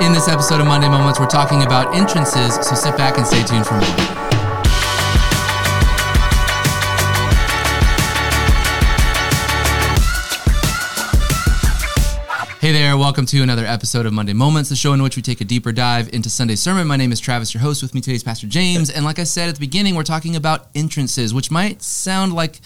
In this episode of Monday Moments, we're talking about entrances, so sit back and stay tuned for more. Hey there, welcome to another episode of Monday Moments, the show in which we take a deeper dive into Sunday's sermon. My name is Travis, your host. With me today is Pastor James, and like I said at the beginning, we're talking about entrances, which might sound like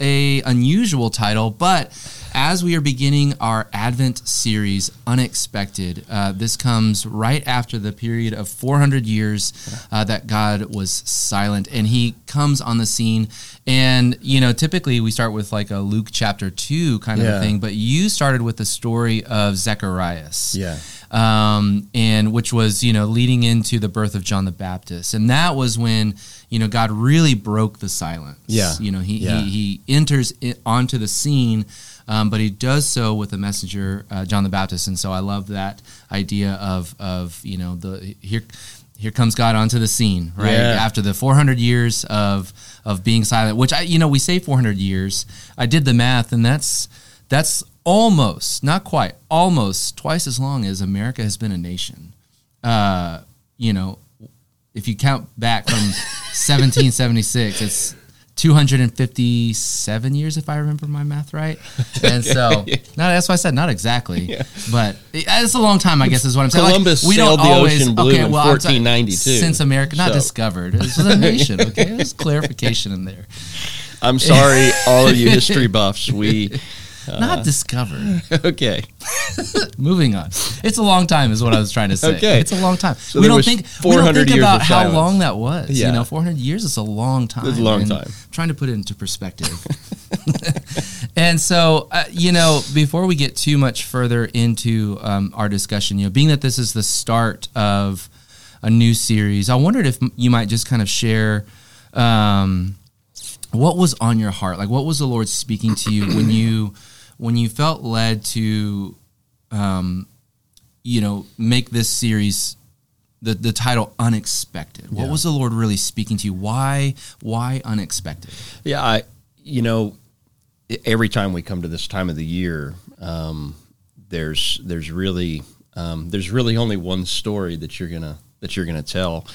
a unusual title, but as we are beginning our Advent series, Unexpected, uh, this comes right after the period of 400 years uh, that God was silent, and He comes on the scene. And you know, typically we start with like a Luke chapter two kind of Yeah. thing, but you started with the story of Zacharias Yeah. um, and which was you know leading into the birth of John the Baptist, and that was when you know God really broke the silence. Yeah. you know he Yeah. he, he enters onto the scene, um, but he does so with a messenger uh, John the Baptist, and so I love that idea of of you know the here. Here comes God onto the scene, right? Yeah. After the 400 years of of being silent, which I, you know, we say 400 years. I did the math, and that's that's almost, not quite, almost twice as long as America has been a nation. Uh, you know, if you count back from 1776, it's 257 years, if I remember my math right. And so, no, that's why I said not exactly, but eh, it's a long time, I guess, is what I'm saying. Columbus sailed the ocean blue in I'm 1492. Since America, not So- discovered, it was a nation. Okay, there's clarification in there. I'm sorry, all of you history buffs. We not uh, discovered. okay. Moving on. It's a long time, is what I was trying to say. Okay. It's a long time. So we don't think we don't 400 think years about how silence. long that was. You know, 400 years is a long time. It's a long time. Trying to put it into perspective. and so, uh, you know, before we get too much further into um, our discussion, you know, being that this is the start of a new series, I wondered if you might just kind of share. Um, what was on your heart like what was the lord speaking to you when you when you felt led to um you know make this series the the title unexpected what Yeah. was the lord really speaking to you why why unexpected Yeah, I you know every time we come to this time of the year, um, there's there's really um, there's really only one story that you're gonna that you're gonna tell.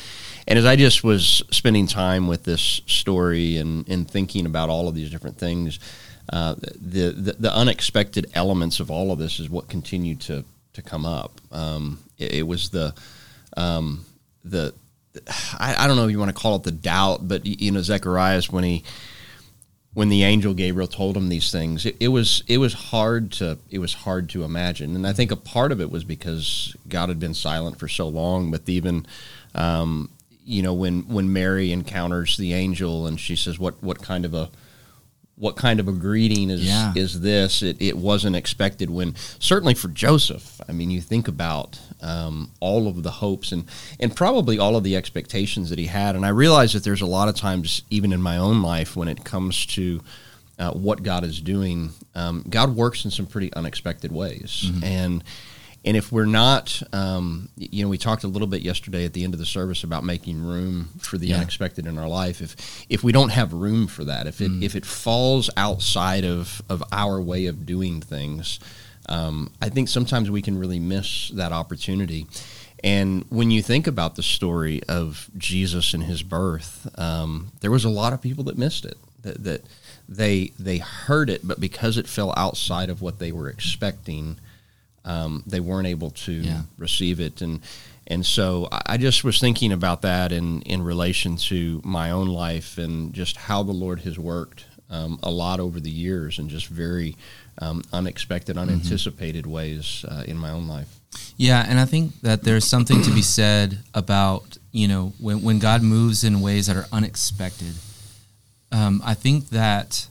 And as I just was spending time with this story and, and thinking about all of these different things, uh, the, the the unexpected elements of all of this is what continued to to come up. Um, it, it was the um, the I, I don't know if you want to call it the doubt, but you know Zacharias when he when the angel Gabriel told him these things, it, it was it was hard to it was hard to imagine, and I think a part of it was because God had been silent for so long. But even um, you know when when Mary encounters the angel and she says, "What what kind of a what kind of a greeting is Yeah. is this? It, it wasn't expected when certainly for Joseph. I mean, you think about um, all of the hopes and and probably all of the expectations that he had. And I realize that there's a lot of times, even in my own life, when it comes to uh, what God is doing, um, God works in some pretty unexpected ways. And and if we're not, um, you know, we talked a little bit yesterday at the end of the service about making room for the Yeah. unexpected in our life. If if we don't have room for that, if it Mm. if it falls outside of of our way of doing things, um, I think sometimes we can really miss that opportunity. And when you think about the story of Jesus and his birth, um, there was a lot of people that missed it. That, that they they heard it, but because it fell outside of what they were expecting, um, they weren't able to Yeah. receive it. And and so I just was thinking about that in in relation to my own life and just how the Lord has worked um, a lot over the years and just very um, unexpected, unanticipated ways uh, in my own life. Yeah, and I think that there's something to be said about you know when when God moves in ways that are unexpected. Um, I think that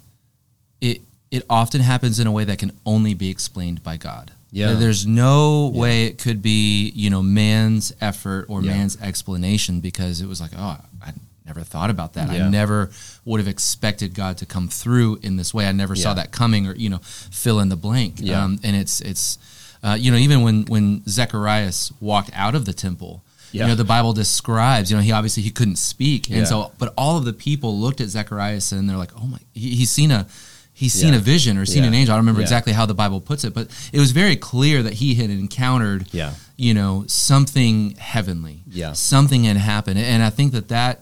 it it often happens in a way that can only be explained by God. Yeah. There's no way it could be you know man's effort or Yeah. man's explanation because it was like oh I never thought about that. I never would have expected God to come through in this way. I never saw that coming or you know fill in the blank. Yeah. Um, and it's it's uh, you know even when when Zacharias walked out of the temple. You know the Bible describes. You know he obviously he couldn't speak, and Yeah. so but all of the people looked at Zacharias and they're like, "Oh my, he, he's seen a he's seen Yeah. a vision or seen Yeah. an angel." I don't remember Yeah. exactly how the Bible puts it, but it was very clear that he had encountered Yeah. you know, something heavenly. Yeah. Something had happened. And I think that that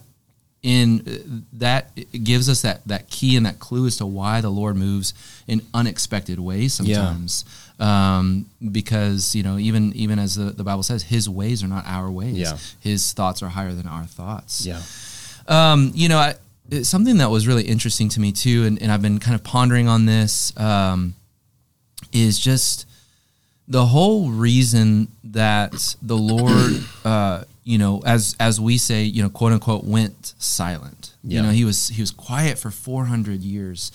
in that gives us that that key and that clue as to why the Lord moves in unexpected ways sometimes. Um, because you know, even even as the, the Bible says, His ways are not our ways. Yeah. His thoughts are higher than our thoughts. Yeah. Um, you know, I, something that was really interesting to me too, and, and I've been kind of pondering on this, um, is just the whole reason that the Lord, uh, you know, as as we say, you know, quote unquote, went silent. Yeah. You know, he was he was quiet for four hundred years,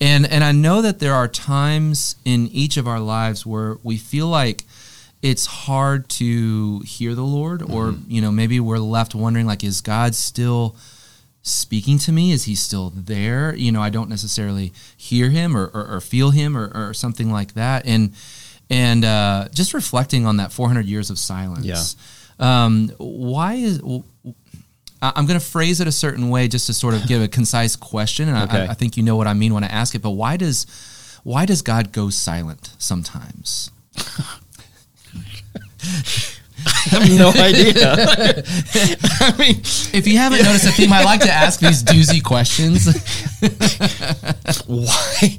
and and I know that there are times in each of our lives where we feel like it's hard to hear the Lord, or you know, maybe we're left wondering like, is God still speaking to me? Is he still there? You know, I don't necessarily hear him or, or, or feel him or, or something like that. And and uh, just reflecting on that 400 years of silence. Yeah. Um, why is I'm going to phrase it a certain way just to sort of give a concise question, and Okay. I, I think you know what I mean when I ask it. But why does why does God go silent sometimes? I have no idea. I mean, If you haven't noticed a theme, I like to ask these doozy questions. why?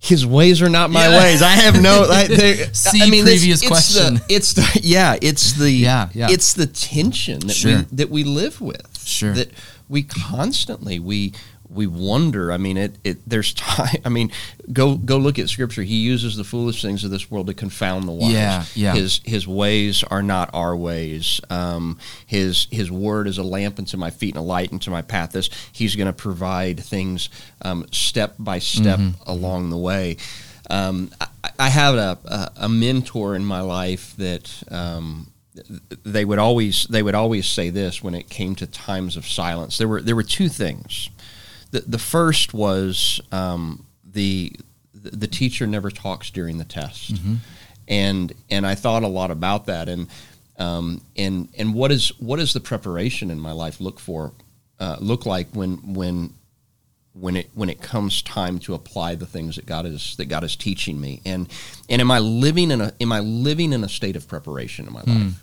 His ways are not my Yeah. ways. I have no. I, See I mean, this- previous it's question. The, it's the yeah. It's the Yeah, yeah. It's the tension that Sure. we that we live with. Sure. That we constantly we we wonder. I mean, it it there's time. I mean, go go look at scripture. He uses the foolish things of this world to confound the wise. Yeah, yeah. His his ways are not our ways. Um, his his word is a lamp unto my feet and a light into my path. This he's going to provide things um, step by step Mm-hmm. along the way. Um, I, I have a, a, a mentor in my life that um, they would always they would always say this when it came to times of silence. There were there were two things. The the first was um, the the teacher never talks during the test, and and I thought a lot about that. And um, and and what is what does the preparation in my life look for uh, look like when when when it when it comes time to apply the things that God is that God is teaching me? And and am I living in a am I living in a state of preparation in my life?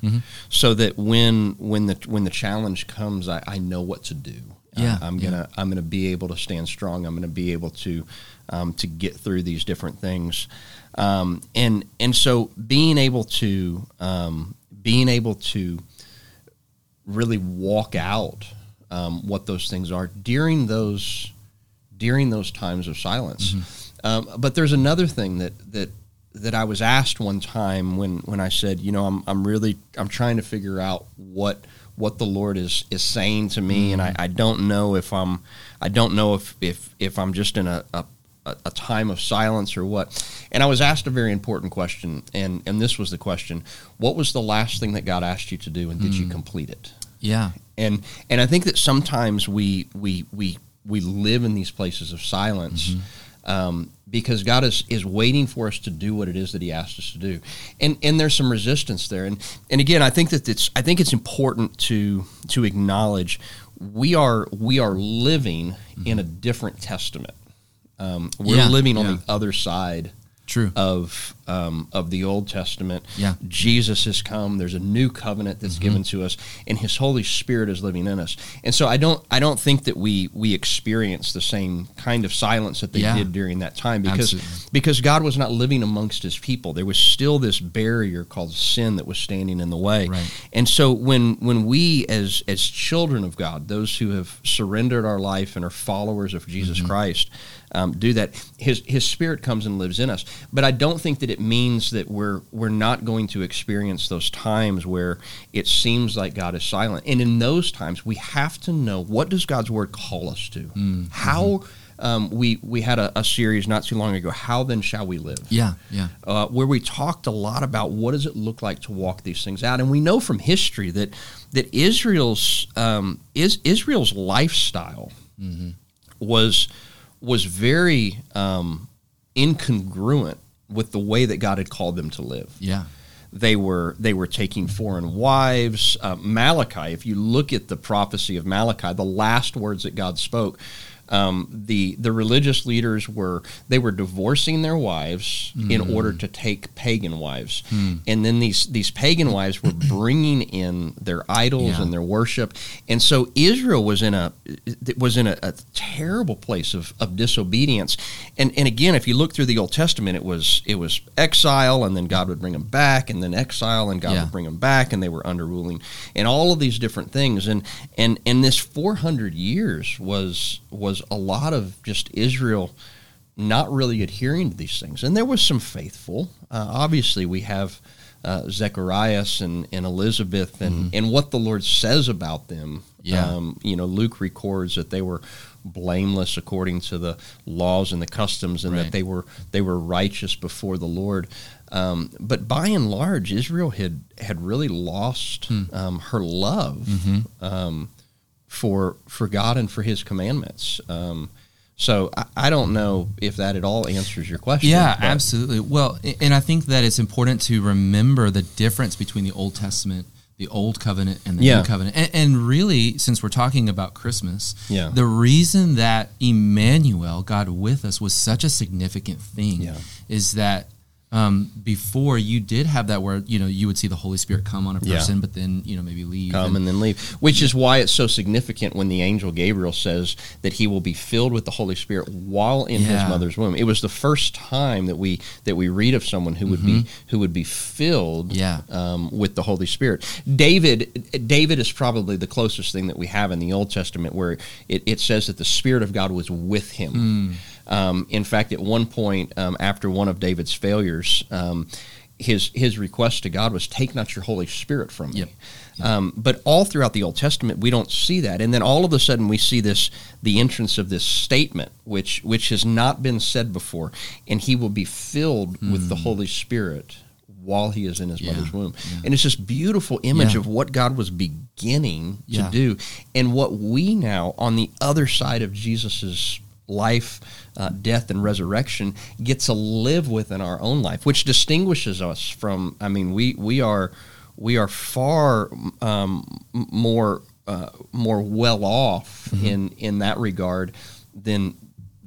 So that when when the when the challenge comes I, I know what to do Yeah, Uh, I'm gonna I'm gonna be able to stand strong. I'm gonna be able to um, to get through these different things. Um, and and so being able to um, being able to really walk out um, what those things are during those during those times of silence. Um, but there's another thing that that that I was asked one time when when I said, you know, I'm I'm really I'm trying to figure out what what the Lord is is saying to me, and I, mm. I don't know if I'm I don't know if if if I'm just in a, a a time of silence or what. And I was asked a very important question, and and this was the question: What was the last thing that God asked you to do, and did you mm. complete it? yeah. and and I think that sometimes we we we we live in these places of silence mm-hmm. Um, because God is is waiting for us to do what it is that He asked us to do, and and there's some resistance there, and and again I think that it's I think it's important to to acknowledge we are we are living in a different testament. Um, we're Yeah, living on yeah. the other side True. of um, of the Old Testament. Yeah. Jesus has come. There's a new covenant that's Mm-hmm. given to us, and His Holy Spirit is living in us. And so I don't I don't think that we we experience the same kind of silence that they Yeah. did during that time because Absolutely. because God was not living amongst His people. There was still this barrier called sin that was standing in the way. Right. And so when when we as as children of God, those who have surrendered our life and are followers of Jesus Mm-hmm. Christ, um, do that, His His Spirit comes and lives in us. But I don't think that it means that we're we're not going to experience those times where it seems like God is silent. And in those times, we have to know what does God's Word call us to. Mm-hmm. How um, we we had a, a series not too long ago. How then shall we live? Yeah. Yeah. uh, where we talked a lot about what does it look like to walk these things out, and we know from history that that Israel's um, is Israel's lifestyle was was very um, incongruent with the way that God had called them to live Yeah. they were they were taking foreign wives. Uh, Malachi, if you look at the prophecy of Malachi, the last words that God spoke, um, the the religious leaders were they were divorcing their wives in order to take pagan wives, and then these these pagan wives were bringing in their idols Yeah. and their worship, and so Israel was in a was in a, a terrible place of, of disobedience, and and again, if you look through the Old Testament, it was it was exile, and then God would bring them back, and then exile, and God Yeah. would bring them back, and they were under ruling, and all of these different things, and and and this four hundred years was was a lot of just Israel not really adhering to these things, and there was some faithful. Uh, obviously, we have. Uh, Zechariah and, and Elizabeth and, and what the Lord says about them. Yeah. Um, you know, Luke records that they were blameless according to the laws and the customs, and Right. that they were they were righteous before the Lord. Um, but by and large, Israel had had really lost um, her love um, for for God and for His commandments. Um, so I, I don't know if that at all answers your question. Yeah, but- absolutely. Well, and I think that it's important to remember the difference between the Old Testament, the Old Covenant, and the Yeah. New Covenant. And, and really, since we're talking about Christmas, Yeah. the reason that Emmanuel, God with us, was such a significant thing Yeah. is that um, before you did have that where you know you would see the Holy Spirit come on a Yeah. person, but then you know maybe leave. come and- and then leave. Which is why it's so significant when the angel Gabriel says that he will be filled with the Holy Spirit while in Yeah. his mother's womb. It was the first time that we that we read of someone who would be who would be filled Mm-hmm. Yeah. um, with the Holy Spirit. David David is probably the closest thing that we have in the Old Testament where it, it says that the Spirit of God was with him. Mm. Um, in fact, at one point um, after one of David's failures, um, his his request to God was, "Take not your Holy Spirit from me." Yep. Um, but all throughout the Old Testament, we don't see that, and then all of a sudden, we see this the entrance of this statement, which which has not been said before, and he will be filled with the Holy Spirit while he is in his Hmm. Yeah. mother's womb, and it's this beautiful image Yeah. of what God was beginning Yeah. to do, and what we now on the other side of Jesus's life, uh, death, and resurrection get to live within our own life, which distinguishes us from. I mean, we we are we are far um, more uh, more well off Mm-hmm. in in that regard than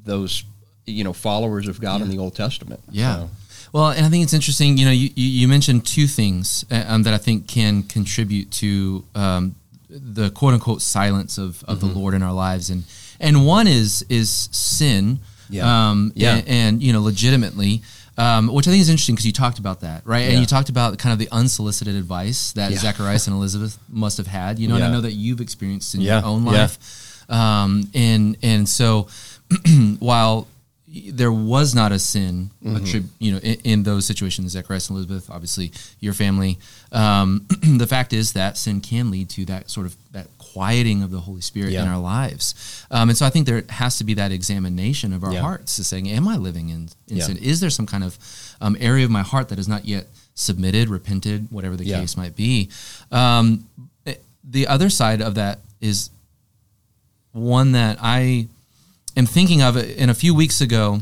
those you know followers of God in the Old Testament. Yeah. So, Well, and I think it's interesting. You know, you, you you mentioned two things uh, um, that I think can contribute to um, the quote unquote silence of, of Mm-hmm. the Lord in our lives, and and one is is sin. Yeah. Um, Yeah. And, and you know, legitimately. Um, which I think is interesting because you talked about that, right? And you talked about kind of the unsolicited advice that Yeah. Zacharias and Elizabeth must have had, you know, and I know that you've experienced in Yeah. your own Yeah. life. Um, and and so while there was not a sin, attrib- you know, in, in those situations, Zacharias and Elizabeth, obviously your family. Um, the fact is that sin can lead to that sort of that quieting of the Holy Spirit in our lives, um, and so I think there has to be that examination of our Yeah. hearts to saying, "Am I living in, in Yeah. sin? Is there some kind of um, area of my heart that is not yet submitted, repented, whatever the Yeah. case might be?" Um, eh, the other side of that is one that I am thinking of. in a few weeks ago,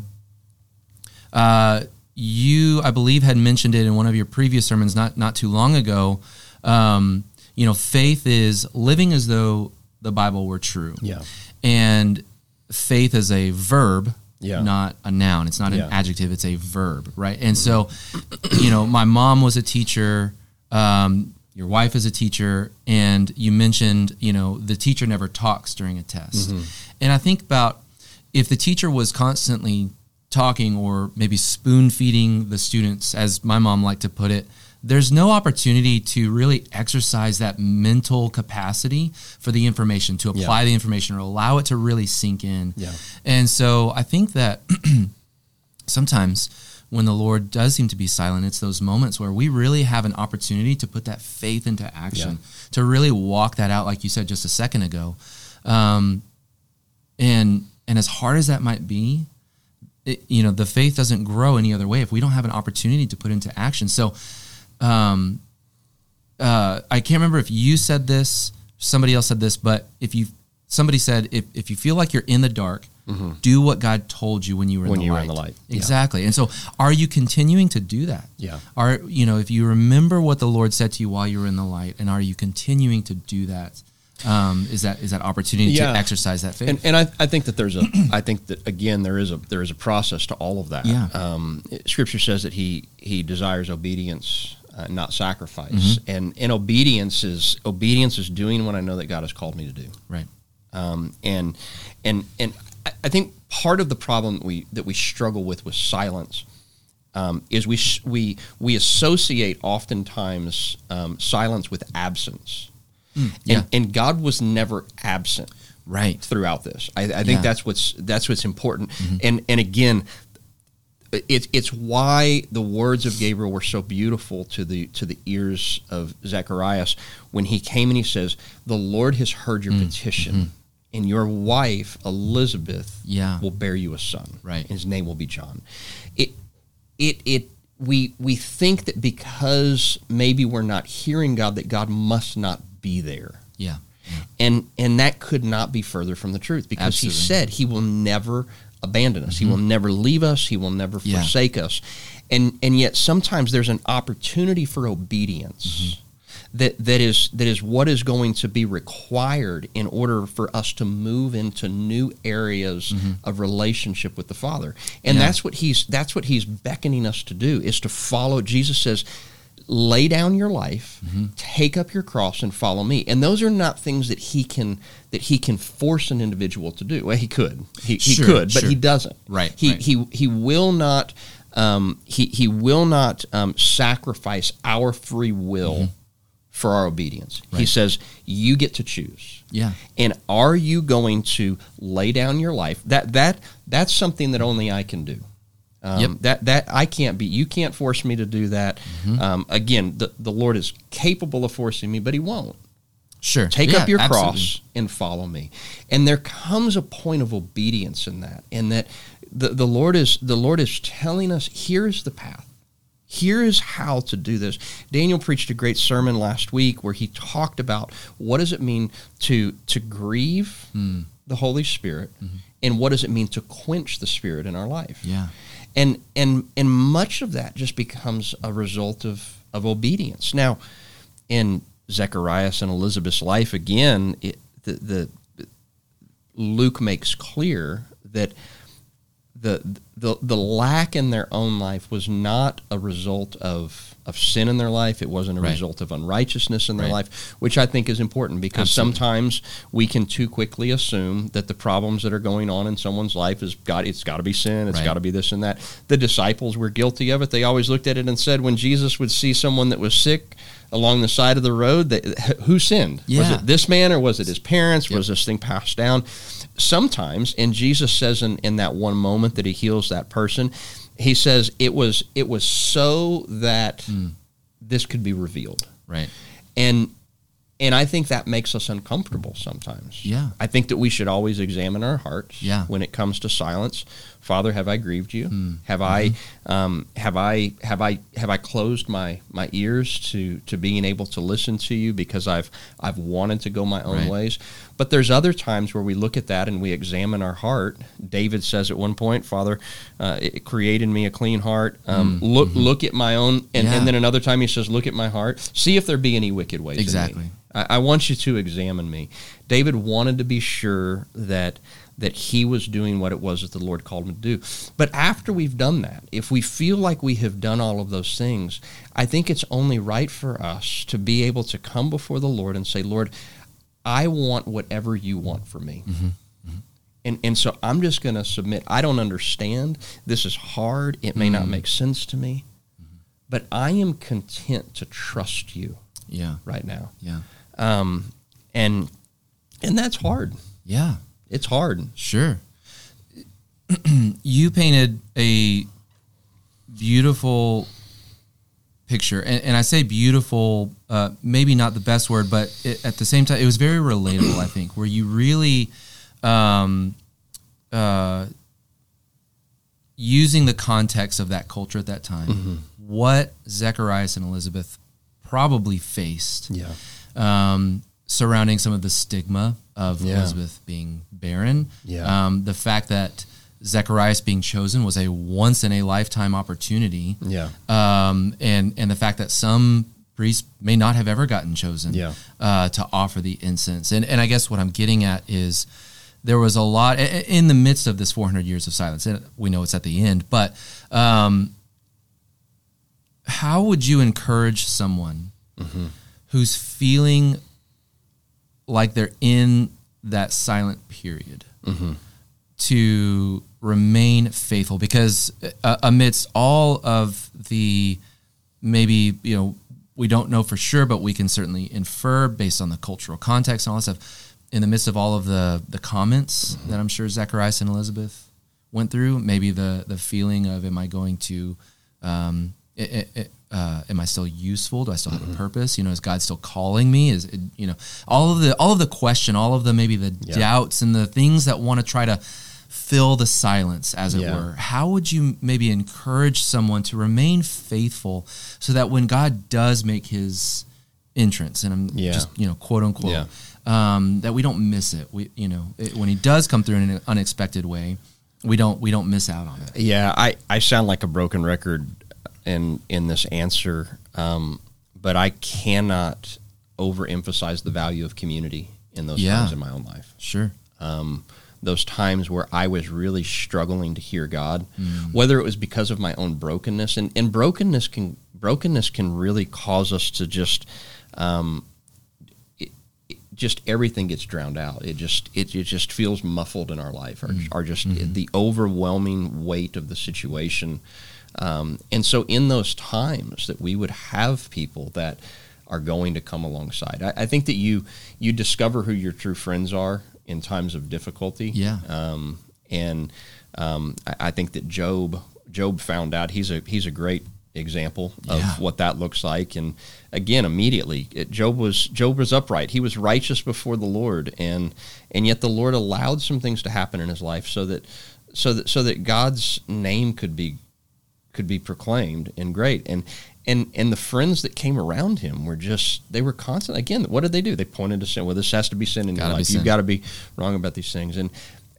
uh, you, I believe, had mentioned it in one of your previous sermons not not too long ago. Um, you know, faith is living as though the Bible were true. Yeah. And faith is a verb, Yeah. not a noun. It's not Yeah. an adjective, it's a verb, right? And so, you know, my mom was a teacher, um, your wife is a teacher, and you mentioned, you know, the teacher never talks during a test. And I think about if the teacher was constantly talking or maybe spoon feeding the students, as my mom liked to put it, there's no opportunity to really exercise that mental capacity for the information, to apply the information or allow it to really sink in. Yeah. And so I think that sometimes when the Lord does seem to be silent, it's those moments where we really have an opportunity to put that faith into action, to really walk that out, like you said just a second ago. Um, and and as hard as that might be, it, you know, the faith doesn't grow any other way if we don't have an opportunity to put into action. So, um, uh, I can't remember if you said this, somebody else said this, but if you somebody said if, if you feel like you're in the dark, do what God told you when you were in Mm-hmm. When the you were light. in the light. Yeah. Exactly. And so, are you continuing to do that? Yeah. Are you know if you remember what the Lord said to you while you were in the light, and are you continuing to do that um, is that is that opportunity Yeah. to exercise that faith. And, and I, I think that there's a I think that again there is a there is a process to all of that. Yeah. Um, it- scripture says that he he desires obedience, uh, not sacrifice. Mm-hmm. And and obedience is obedience is doing what I know that God has called me to do. right. Um, and and and I- think part of the problem that we that we struggle with with silence um, is we we we associate oftentimes um, silence with absence, yeah. and, and God was never absent Right. throughout this. I, I think Yeah. that's what's that's what's important. And and again, it's it's why the words of Gabriel were so beautiful to the to the ears of Zacharias when he came and he says, "The Lord has heard your mm, petition." Mm-hmm. And your wife Elizabeth Yeah. will bear you a son. Right. His name will be John. It it it we we think that because maybe we're not hearing God that God must not be there Yeah. and and that could not be further from the truth because Absolutely. he said he will never abandon us. He will mm-hmm. never leave us. He will never Yeah. forsake us. And and yet sometimes there's an opportunity for obedience mm-hmm. that that is that is what is going to be required in order for us to move into new areas mm-hmm. of relationship with the father. And Yeah. that's what he's that's what he's beckoning us to do is to follow. Jesus says lay down your life take up your cross and follow me. And those are not things that he can that he can force an individual to do. Well he could. He, he Sure, could but sure. he doesn't. Right, he right. he he will not um, he he will not um, sacrifice our free will for our obedience. He Mm-hmm. Says you get to choose. Yeah. and are you going to lay down your life? That that that's something that only i can do um, Yep. that that i can't be you can't force me to do that Mm-hmm. um, again the, the lord is capable of forcing me but he won't Sure. take Yeah, up your absolutely. cross and follow me and there comes a point of obedience in that and that the, the lord is the lord is telling us here's the path here is how to do this daniel preached a great sermon last week where he talked about what does it mean to to grieve Hmm. the holy spirit Mm-hmm. and what does it mean to quench the spirit in our life Yeah. and and and much of that just becomes a result of of obedience. Now, in Zechariah's and Elizabeth's life, again, it, the, the Luke makes clear that the the the lack in their own life was not a result of of sin in their life. It wasn't a Right. result of unrighteousness in their Right. life, which I think is important because Absolutely. sometimes we can too quickly assume that the problems that are going on in someone's life is got it's got to be sin, it's Right. got to be this and that. The disciples were guilty of it. They always looked at it and said when Jesus would see someone that was sick along the side of the road, that who sinned? Was it this man or was it his parents? Yep. Was this thing passed down? Sometimes, and Jesus says in, in that one moment that he heals that person, he says it was it was so that Hmm. this could be revealed. Right. And and I think that makes us uncomfortable sometimes. Yeah. I think that we should always examine our hearts Yeah. when it comes to silence. Father, have I grieved you? Hmm. Have I um, have I have I have I closed my my ears to to being able to listen to you because I've I've wanted to go my own Right. ways. But there's other times where we look at that and we examine our heart. David says at one point, Father, uh, it created me a clean heart. Um, Look look at my own, and, Hmm. Mm-hmm. Yeah. and then another time he says, look at my heart. See if there be any wicked ways. in me." Exactly. I, I want you to examine me. David wanted to be sure that that he was doing what it was that the Lord called him to do. But after we've done that, if we feel like we have done all of those things, I think it's only right for us to be able to come before the Lord and say, Lord, I want whatever you want for me. Mm-hmm. Mm-hmm. And, and so I'm just going to submit. I don't understand. This is hard. It may not mm. make sense to me. Mm-hmm. But I am content to trust you Yeah. right now Yeah. um, and and that's hard. Yeah. It's hard. Sure. you painted a beautiful picture, and, and I say beautiful, uh, maybe not the best word, but it, at the same time, it was very relatable. I think where you really, um, uh, using the context of that culture at that time, what Zacharias and Elizabeth probably faced Yeah. um, surrounding some of the stigma of Yeah. Elizabeth being barren. Yeah. Um, the fact that Zacharias being chosen was a once in a lifetime opportunity. Yeah. Um, and, and the fact that some priest may not have ever gotten chosen Yeah. uh, to offer the incense. And and I guess what I'm getting at is there was a lot in the midst of this 400 years of silence. And we know it's at the end, but um, how would you encourage someone who's feeling like they're in that silent period to remain faithful? Because uh, amidst all of the maybe you know we don't know for sure, but we can certainly infer based on the cultural context and all that stuff. In the midst of all of the the comments that I'm sure Zacharias and Elizabeth went through, maybe the the feeling of am I going to um, i- i- uh, am I still useful? Do I still have a purpose? You know, is God still calling me? Is it, you know all of the all of the question, all of the maybe the doubts and the things that want to try to fill the silence, as it Yeah. were. How would you maybe encourage someone to remain faithful so that when God does make His entrance, and I'm Yeah. just you know quote unquote, Yeah. um, that we don't miss it. We you know it, when He does come through in an unexpected way, we don't we don't miss out on it. Yeah, I, I sound like a broken record in in this answer, um, but I cannot overemphasize the value of community in those Yeah. times in my own life. Sure. Um, those times where I was really struggling to hear God, whether it was because of my own brokenness, and, and brokenness can brokenness can really cause us to just um, it, it- just everything gets drowned out. It just it, it just feels muffled in our life, or, or just the overwhelming weight of the situation. Um, and so, in those times, that we would have people that are going to come alongside. I, I think that you you discover who your true friends are in times of difficulty. Yeah. Um, and um, I, I think that Job Job found out he's a he's a great example of Yeah. what that looks like. And again, immediately, it, Job was Job was upright. He was righteous before the Lord, and and yet the Lord allowed some things to happen in his life so that so that so that God's name could be could be proclaimed and great. And and and the friends that came around him were just they were constant. Again what did they do? They pointed to sin. Well this has to be sin in Gotta your life. you've got to be wrong about these things. And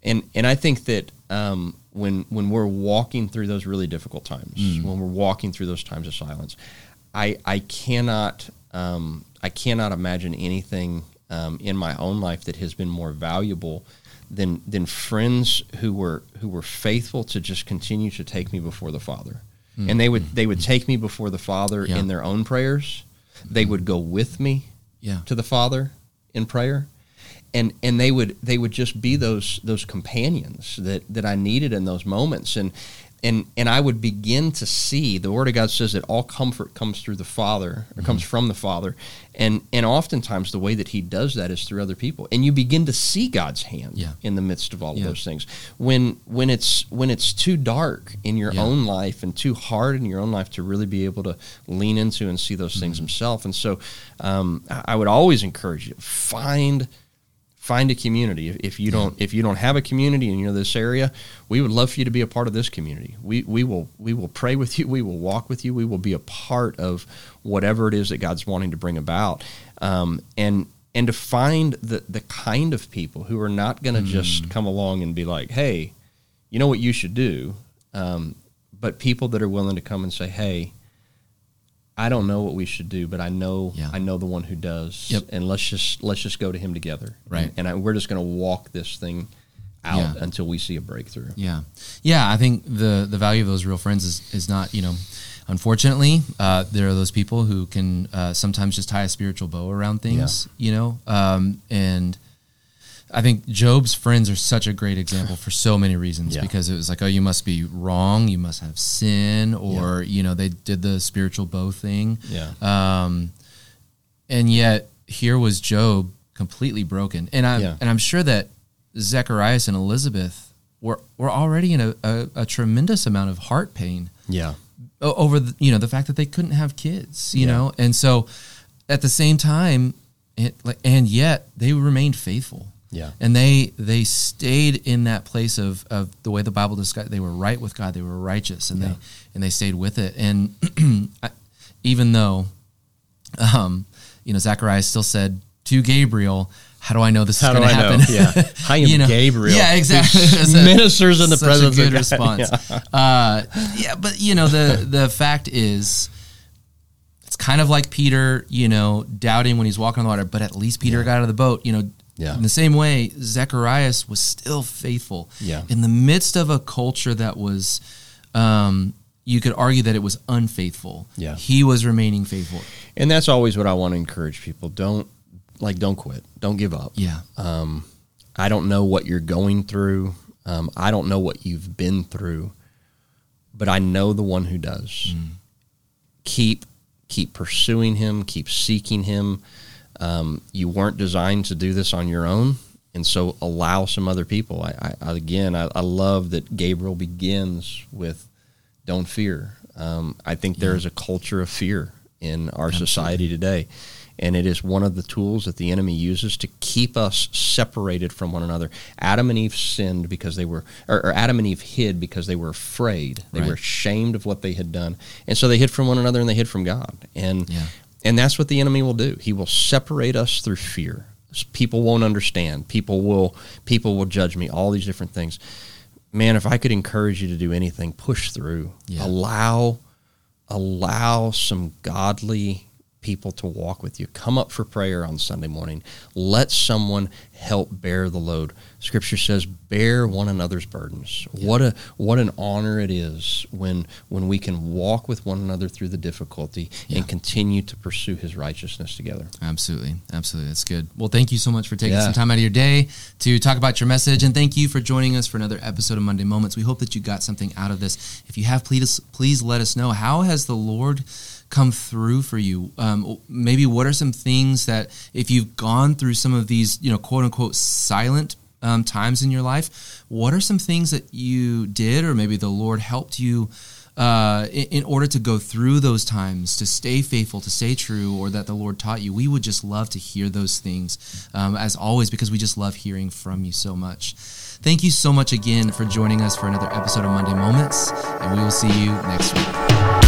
and and I think that um, when when we're walking through those really difficult times Mm. when we're walking through those times of silence I I cannot um, I cannot imagine anything um, in my own life that has been more valuable than than friends who were who were faithful to just continue to take me before the Father, hmm. and they would they would hmm. take me before the Father Yeah. in their own prayers. They would go with me Yeah. to the Father in prayer, and and they would they would just be those those companions that that I needed in those moments, and and and I would begin to see the Word of God says that all comfort comes through the Father or comes from the Father, and and oftentimes the way that He does that is through other people, and you begin to see God's hand Yeah. in the midst of all Yeah. of those things. When when it's when it's too dark in your Yeah. own life and too hard in your own life to really be able to lean into and see those Mm-hmm. things himself, and so um, I I would always encourage you find find a community. If, if you don't if you don't have a community in you know this area we would love for you to be a part of this community. We we will we will pray with you. We will walk with you. We will be a part of whatever it is that god's wanting to bring about. Um, and and to find the the kind of people who are not going to just come along and be like hey you know what you should do? Um, but people that are willing to come and say hey I don't know what we should do, but I know Yeah. I know the one who does, Yep. and let's just let's just go to him together, Right. And I, we're just going to walk this thing out Yeah. until we see a breakthrough. Yeah, yeah. I think the the value of those real friends is is not you know. Unfortunately, uh, there are those people who can uh, sometimes just tie a spiritual bow around things, you know. Um, and I think Job's friends are such a great example for so many reasons Yeah. because it was like, oh, you must be wrong, you must have sin, or you know, they did the spiritual bow thing. Yeah. Um, and yet here was Job completely broken, and I'm Yeah. and I'm sure that Zacharias and Elizabeth were were already in a, a, a tremendous amount of heart pain Yeah, over the, you know the fact that they couldn't have kids, you Yeah. know, and so at the same time, it, like, and yet they remained faithful. Yeah. and they they stayed in that place of of the way the Bible describes. They were right with God. They were righteous, and they and they stayed with it. And I, even though, um, you know, Zacharias still said to Gabriel, "How do I know this How is going to I know? happen?" Yeah. I am You know? Gabriel. Yeah, exactly. a- ministers in the presence a good response. Uh, yeah, but you know the the fact is, it's kind of like Peter, you know, doubting when he's walking on the water, but at least Peter got out of the boat, you know. Yeah. In the same way, Zacharias was still faithful. Yeah. In the midst of a culture that was, um, you could argue that it was unfaithful. Yeah. He was remaining faithful. And that's always what I want to encourage people. Don't like don't quit. Don't give up. Yeah. Um, I don't know what you're going through. Um, I don't know what you've been through, but I know the one who does. Keep keep pursuing him. Keep seeking him. Um, you weren't designed to do this on your own, and so allow some other people. I, I again, I, I love that Gabriel begins with "Don't fear." Um, I think there is a culture of fear in our society today, and it is one of the tools that the enemy uses to keep us separated from one another. Adam and Eve sinned because they were, or, or Adam and Eve hid because they were afraid. They Right. were ashamed of what they had done, and so they hid from one another and they hid from God. And Yeah. And that's what the enemy will do. He will separate us through fear. People won't understand. People will people will judge me. All these different things. Man, if I could encourage you to do anything, push through. Yeah. Allow allow some godly people to walk with you. Come up for prayer on Sunday morning. Let someone help bear the load. Scripture says, "Bear one another's burdens." What a what an honor it is when when we can walk with one another through the difficulty Yeah. and continue to pursue His righteousness together. Absolutely. Absolutely. That's good. Well, thank you so much for taking Yeah. some time out of your day to talk about your message. And thank you for joining us for another episode of Monday Moments. We hope that you got something out of this. If you have, please, please let us know. How has the Lord come through for you? Um, maybe what are some things that, if you've gone through some of these, you know, quote unquote, silent um, times in your life, what are some things that you did, or maybe the Lord helped you uh, in, in order to go through those times, to stay faithful, to stay true, or that the Lord taught you, we would just love to hear those things, um, as always, because we just love hearing from you so much. Thank you so much again for joining us for another episode of Monday Moments, and we will see you next week.